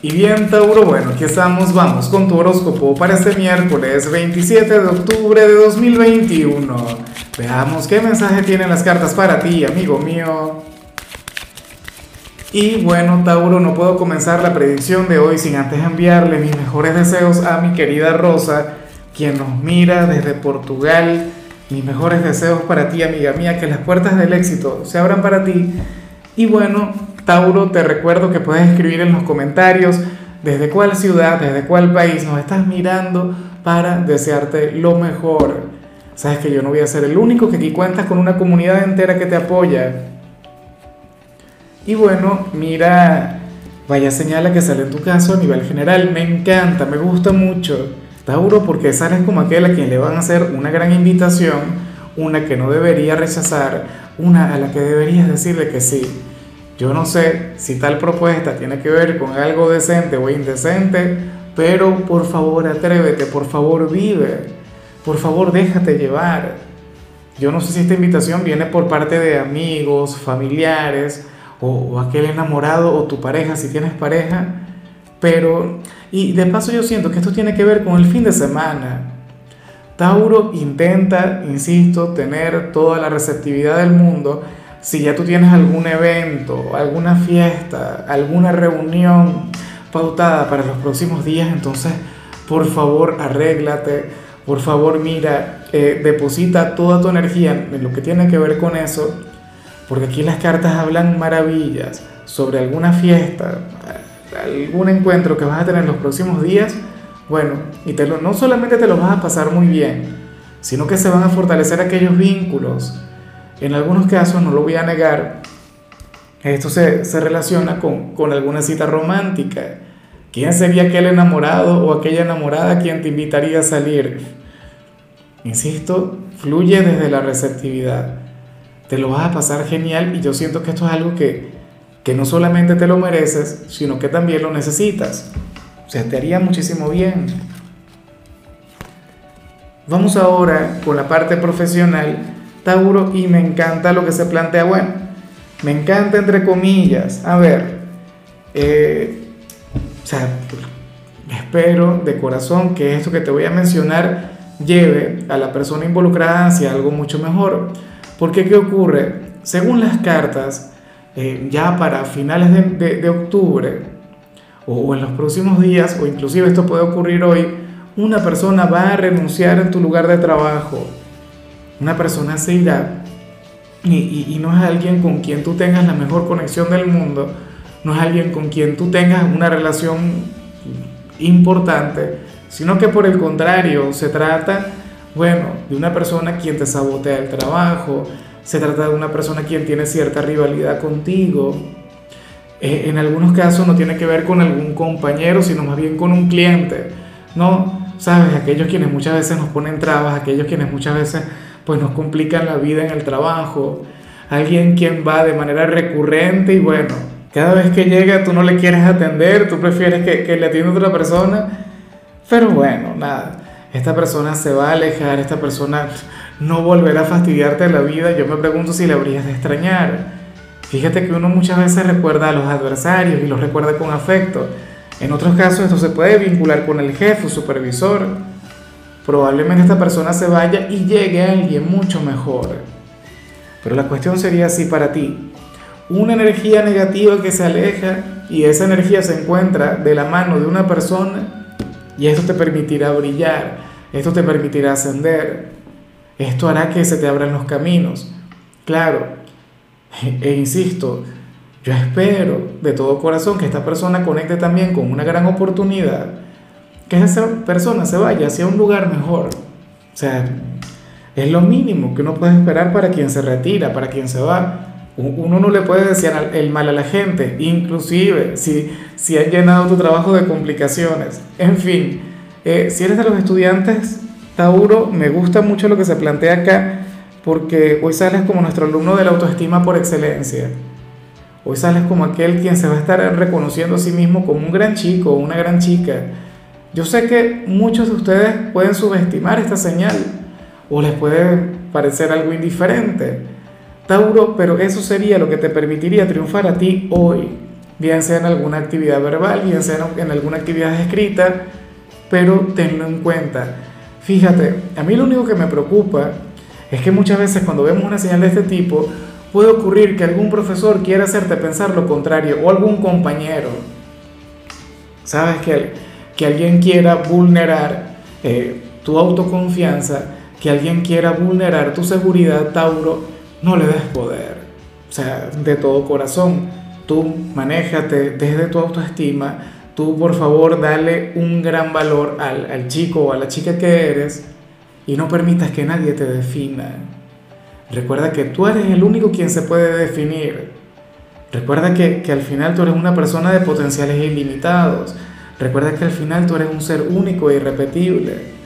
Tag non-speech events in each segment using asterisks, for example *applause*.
Y bien, Tauro, bueno, aquí estamos, vamos con tu horóscopo para este miércoles 27 de octubre de 2021. Veamos qué mensaje tienen las cartas para ti, amigo mío. Y bueno, Tauro, no puedo comenzar la predicción de hoy sin antes enviarle mis mejores deseos a mi querida Rosa, quien nos mira desde Portugal. Mis mejores deseos para ti, amiga mía, que las puertas del éxito se abran para ti. Y bueno, Tauro, te recuerdo que puedes escribir en los comentarios desde cuál ciudad, desde cuál país nos estás mirando para desearte lo mejor. Sabes que yo no voy a ser el único, que aquí cuentas con una comunidad entera que te apoya. Y bueno, mira, vaya señala que sale en tu caso a nivel general. Me encanta, me gusta mucho. Tauro, porque sales como aquel a quien le van a hacer una gran invitación, una que no debería rechazar, una a la que deberías decirle que sí. Yo no sé si tal propuesta tiene que ver con algo decente o indecente, pero por favor atrévete, por favor vive, por favor déjate llevar. Yo no sé si esta invitación viene por parte de amigos, familiares o, aquel enamorado o tu pareja si tienes pareja, pero y de paso yo siento que esto tiene que ver con el fin de semana. Tauro intenta, insisto, tener toda la receptividad del mundo si ya tú tienes algún evento, alguna fiesta, alguna reunión pautada para los próximos días, entonces por favor arréglate, por favor mira, eh, deposita toda tu energía en lo que tiene que ver con eso, porque aquí las cartas hablan maravillas sobre alguna fiesta, algún encuentro que vas a tener en los próximos días, bueno, y te lo, no solamente te lo vas a pasar muy bien, sino que se van a fortalecer aquellos vínculos en algunos casos, no lo voy a negar, esto se, relaciona con, con, alguna cita romántica. ¿Quién sería aquel enamorado o aquella enamorada quien te invitaría a salir? Insisto, fluye desde la receptividad. Te lo vas a pasar genial y yo siento que esto es algo que, que no solamente te lo mereces, sino que también lo necesitas. O sea, te haría muchísimo bien. Vamos ahora con la parte profesional Y me encanta lo que se plantea. Bueno, me encanta entre comillas. A ver, eh, o sea, espero de corazón que esto que te voy a mencionar lleve a la persona involucrada hacia algo mucho mejor. Porque ¿qué ocurre? Según las cartas, eh, ya para finales de, octubre o, en los próximos días, o inclusive esto puede ocurrir hoy, una persona va a renunciar en tu lugar de trabajo una persona se irá y, no es alguien con quien tú tengas la mejor conexión del mundo, no es alguien con quien tú tengas una relación importante, sino que por el contrario se trata, bueno, de una persona quien te sabotea el trabajo, se trata de una persona quien tiene cierta rivalidad contigo. Eh, en algunos casos no tiene que ver con algún compañero, sino más bien con un cliente, ¿no? Sabes, aquellos quienes muchas veces nos ponen trabas, aquellos quienes muchas veces pues nos complican la vida en el trabajo, alguien quien va de manera recurrente y bueno, cada vez que llega tú no le quieres atender, tú prefieres que, que le atienda otra persona, pero bueno, nada, esta persona se va a alejar, esta persona no volverá a fastidiarte la vida, yo me pregunto si le habrías de extrañar. Fíjate que uno muchas veces recuerda a los adversarios y los recuerda con afecto. En otros casos esto se puede vincular con el jefe o supervisor probablemente esta persona se vaya y llegue a alguien mucho mejor. Pero la cuestión sería así para ti. Una energía negativa que se aleja y esa energía se encuentra de la mano de una persona y esto te permitirá brillar, esto te permitirá ascender, esto hará que se te abran los caminos. Claro, *laughs* e insisto, yo espero de todo corazón que esta persona conecte también con una gran oportunidad que esa persona se vaya hacia un lugar mejor. O sea, es lo mínimo que uno puede esperar para quien se retira, para quien se va. Uno no le puede decir el mal a la gente, inclusive si, si han llenado tu trabajo de complicaciones. En fin, eh, si eres de los estudiantes, Tauro, me gusta mucho lo que se plantea acá, porque hoy sales como nuestro alumno de la autoestima por excelencia. Hoy sales como aquel quien se va a estar reconociendo a sí mismo como un gran chico o una gran chica yo sé que muchos de ustedes pueden subestimar esta señal o les puede parecer algo indiferente. Tauro, pero eso sería lo que te permitiría triunfar a ti hoy. bien sea en alguna actividad verbal, bien sea en alguna actividad escrita, pero tenlo en cuenta. Fíjate, a mí lo único que me preocupa es que muchas veces cuando vemos una señal de este tipo, puede ocurrir que algún profesor quiera hacerte pensar lo contrario o algún compañero. ¿Sabes? Que, que alguien quiera vulnerar eh, tu autoconfianza, que alguien quiera vulnerar tu seguridad, Tauro, no le des poder. O sea, de todo corazón, tú manéjate desde tu autoestima, tú por favor dale un gran valor al, chico o a la chica que eres y no permitas que nadie te defina. Recuerda que tú eres el único quien se puede definir. Recuerda que, que al final tú eres una persona de potenciales ilimitados. Recuerda que al final tú eres un ser único e irrepetible.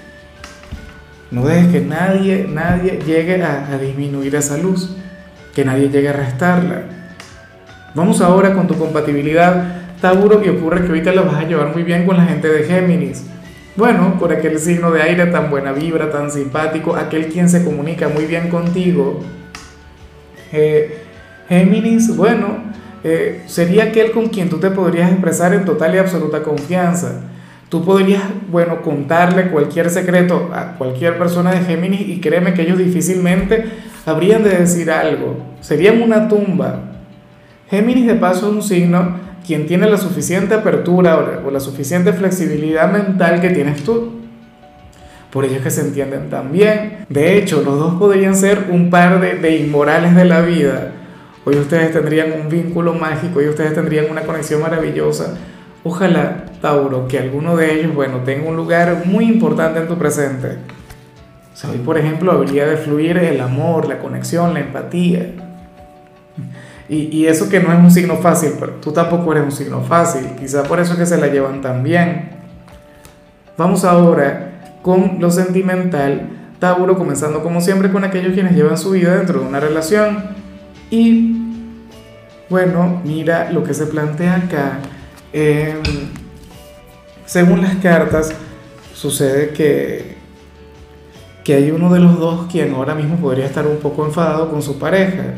No dejes que nadie, nadie llegue a, disminuir esa luz, que nadie llegue a restarla. Vamos ahora con tu compatibilidad, Tauro, y ocurre que ahorita la vas a llevar muy bien con la gente de Géminis. Bueno, por aquel signo de aire tan buena vibra, tan simpático, aquel quien se comunica muy bien contigo. Eh, Géminis, bueno, eh, sería aquel con quien tú te podrías expresar en total y absoluta confianza Tú podrías, bueno, contarle cualquier secreto a cualquier persona de Géminis y créeme que ellos difícilmente habrían de decir algo. Serían una tumba. Géminis de paso es un signo quien tiene la suficiente apertura o la suficiente flexibilidad mental que tienes tú. Por ello es que se entienden tan bien. De hecho, los dos podrían ser un par de, de inmorales de la vida. Hoy ustedes tendrían un vínculo mágico y ustedes tendrían una conexión maravillosa Ojalá, Tauro, que alguno de ellos, bueno, tenga un lugar muy importante en tu presente. O hoy, por ejemplo, habría de fluir el amor, la conexión, la empatía. Y, y, eso que no es un signo fácil, pero tú tampoco eres un signo fácil. Quizá por eso es que se la llevan tan bien. Vamos ahora con lo sentimental. Tauro, comenzando como siempre con aquellos quienes llevan su vida dentro de una relación. Y bueno, mira lo que se plantea acá Em, según las cartas, sucede que, que hay uno de los dos quien ahora mismo podría estar un poco enfadado con su pareja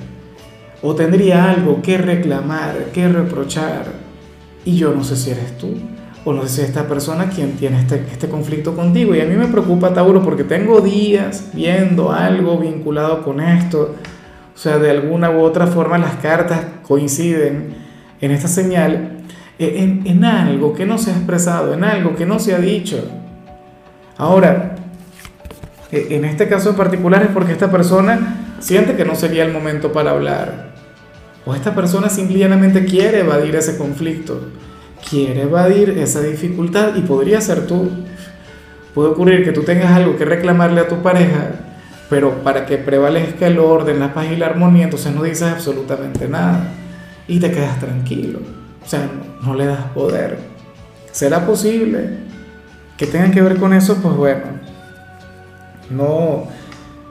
o tendría algo que reclamar, que reprochar. Y yo no sé si eres tú o no sé si es esta persona quien tiene este, este conflicto contigo. Y a mí me preocupa, Tauro, porque tengo días viendo algo vinculado con esto. O sea, de alguna u otra forma las cartas coinciden en esta señal en, en algo que no se ha expresado, en algo que no se ha dicho. Ahora, e, en este caso en particular es porque esta persona siente que no sería el momento para hablar. O esta persona simplemente quiere evadir ese conflicto, quiere evadir esa dificultad y podría ser tú. Puede ocurrir que tú tengas algo que reclamarle a tu pareja, pero para que prevalezca el orden, la paz y la armonía, entonces no dices absolutamente nada y te quedas tranquilo. O sea, no, le das poder. ¿Será posible que tengan que ver con eso? Pues bueno, no,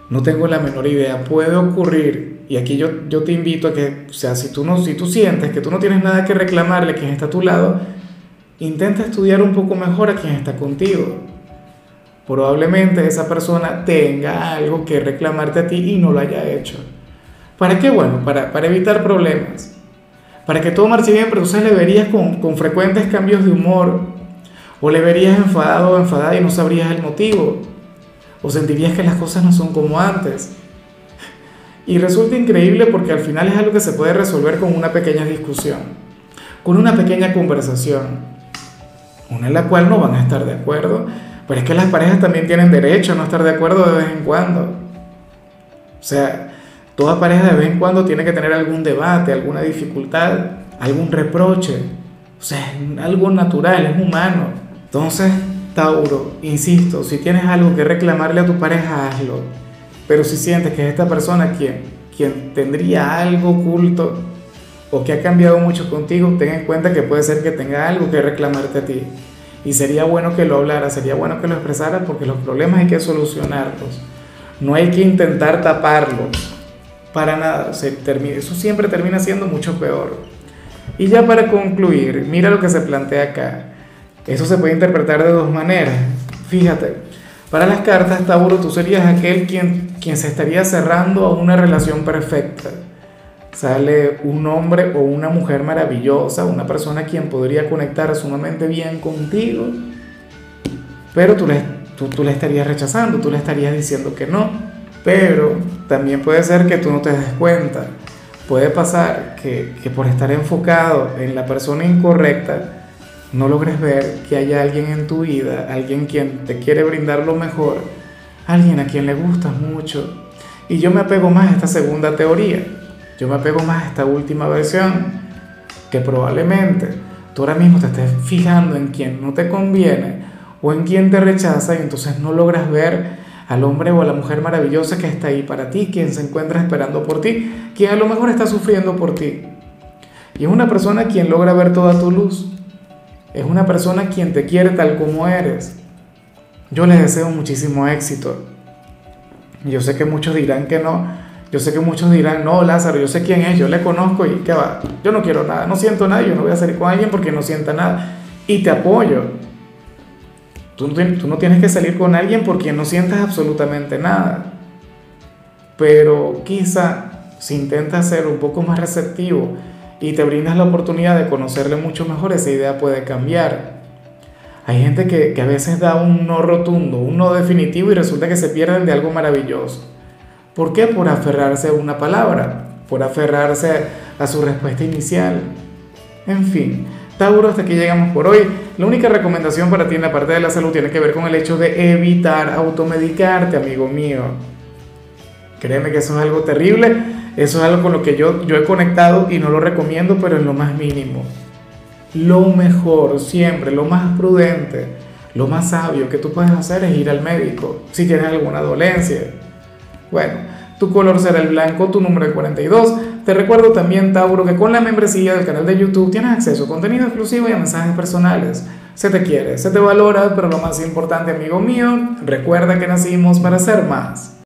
no tengo la menor idea. Puede ocurrir, y aquí yo, yo te invito a que, o sea, si tú, no, si tú sientes que tú no tienes nada que reclamarle a quien está a tu lado, intenta estudiar un poco mejor a quien está contigo. Probablemente esa persona tenga algo que reclamarte a ti y no lo haya hecho. ¿Para qué? Bueno, para, para evitar problemas para que todo marche bien, pero entonces le verías con, con frecuentes cambios de humor, o le verías enfadado o enfadada y no sabrías el motivo, o sentirías que las cosas no son como antes. Y resulta increíble porque al final es algo que se puede resolver con una pequeña discusión, con una pequeña conversación, una en la cual no van a estar de acuerdo, pero es que las parejas también tienen derecho a no estar de acuerdo de vez en cuando. O sea, Toda pareja de vez en cuando tiene que tener algún debate, alguna dificultad, algún reproche. O sea, es algo natural, es humano. Entonces, Tauro, insisto, si tienes algo que reclamarle a tu pareja, hazlo. Pero si sientes que es esta persona quien, quien tendría algo oculto o que ha cambiado mucho contigo, ten en cuenta que puede ser que tenga algo que reclamarte a ti. Y sería bueno que lo hablara, sería bueno que lo expresara porque los problemas hay que solucionarlos. No hay que intentar taparlos para nada, se termina, eso siempre termina siendo mucho peor. Y ya para concluir, mira lo que se plantea acá. Eso se puede interpretar de dos maneras. Fíjate, para las cartas, Tauro, tú serías aquel quien, quien se estaría cerrando a una relación perfecta. Sale un hombre o una mujer maravillosa, una persona quien podría conectar sumamente bien contigo, pero tú le, tú, tú le estarías rechazando, tú le estarías diciendo que no, pero también puede ser que tú no te des cuenta. Puede pasar que, que por estar enfocado en la persona incorrecta, no logres ver que haya alguien en tu vida, alguien quien te quiere brindar lo mejor, alguien a quien le gustas mucho. Y yo me apego más a esta segunda teoría, yo me apego más a esta última versión, que probablemente tú ahora mismo te estés fijando en quien no te conviene o en quien te rechaza y entonces no logras ver al hombre o a la mujer maravillosa que está ahí para ti, quien se encuentra esperando por ti, quien a lo mejor está sufriendo por ti. Y es una persona quien logra ver toda tu luz. Es una persona quien te quiere tal como eres. Yo les deseo muchísimo éxito. Yo sé que muchos dirán que no. Yo sé que muchos dirán, no, Lázaro, yo sé quién es, yo le conozco y qué va. Yo no quiero nada, no siento nada, yo no voy a salir con alguien porque no sienta nada. Y te apoyo. Tú, tú no tienes que salir con alguien por quien no sientas absolutamente nada. Pero quizá si intentas ser un poco más receptivo y te brindas la oportunidad de conocerle mucho mejor, esa idea puede cambiar. Hay gente que, que a veces da un no rotundo, un no definitivo y resulta que se pierden de algo maravilloso. ¿Por qué? Por aferrarse a una palabra, por aferrarse a su respuesta inicial. En fin, Tauro, hasta aquí llegamos por hoy. La única recomendación para ti en la parte de la salud tiene que ver con el hecho de evitar automedicarte, amigo mío. Créeme que eso es algo terrible, eso es algo con lo que yo, yo he conectado y no lo recomiendo, pero en lo más mínimo. Lo mejor siempre, lo más prudente, lo más sabio que tú puedes hacer es ir al médico si tienes alguna dolencia. Bueno, tu color será el blanco, tu número es 42. Te recuerdo también, Tauro, que con la membresía del canal de YouTube tienes acceso a contenido exclusivo y a mensajes personales. Se te quiere, se te valora, pero lo más importante, amigo mío, recuerda que nacimos para ser más.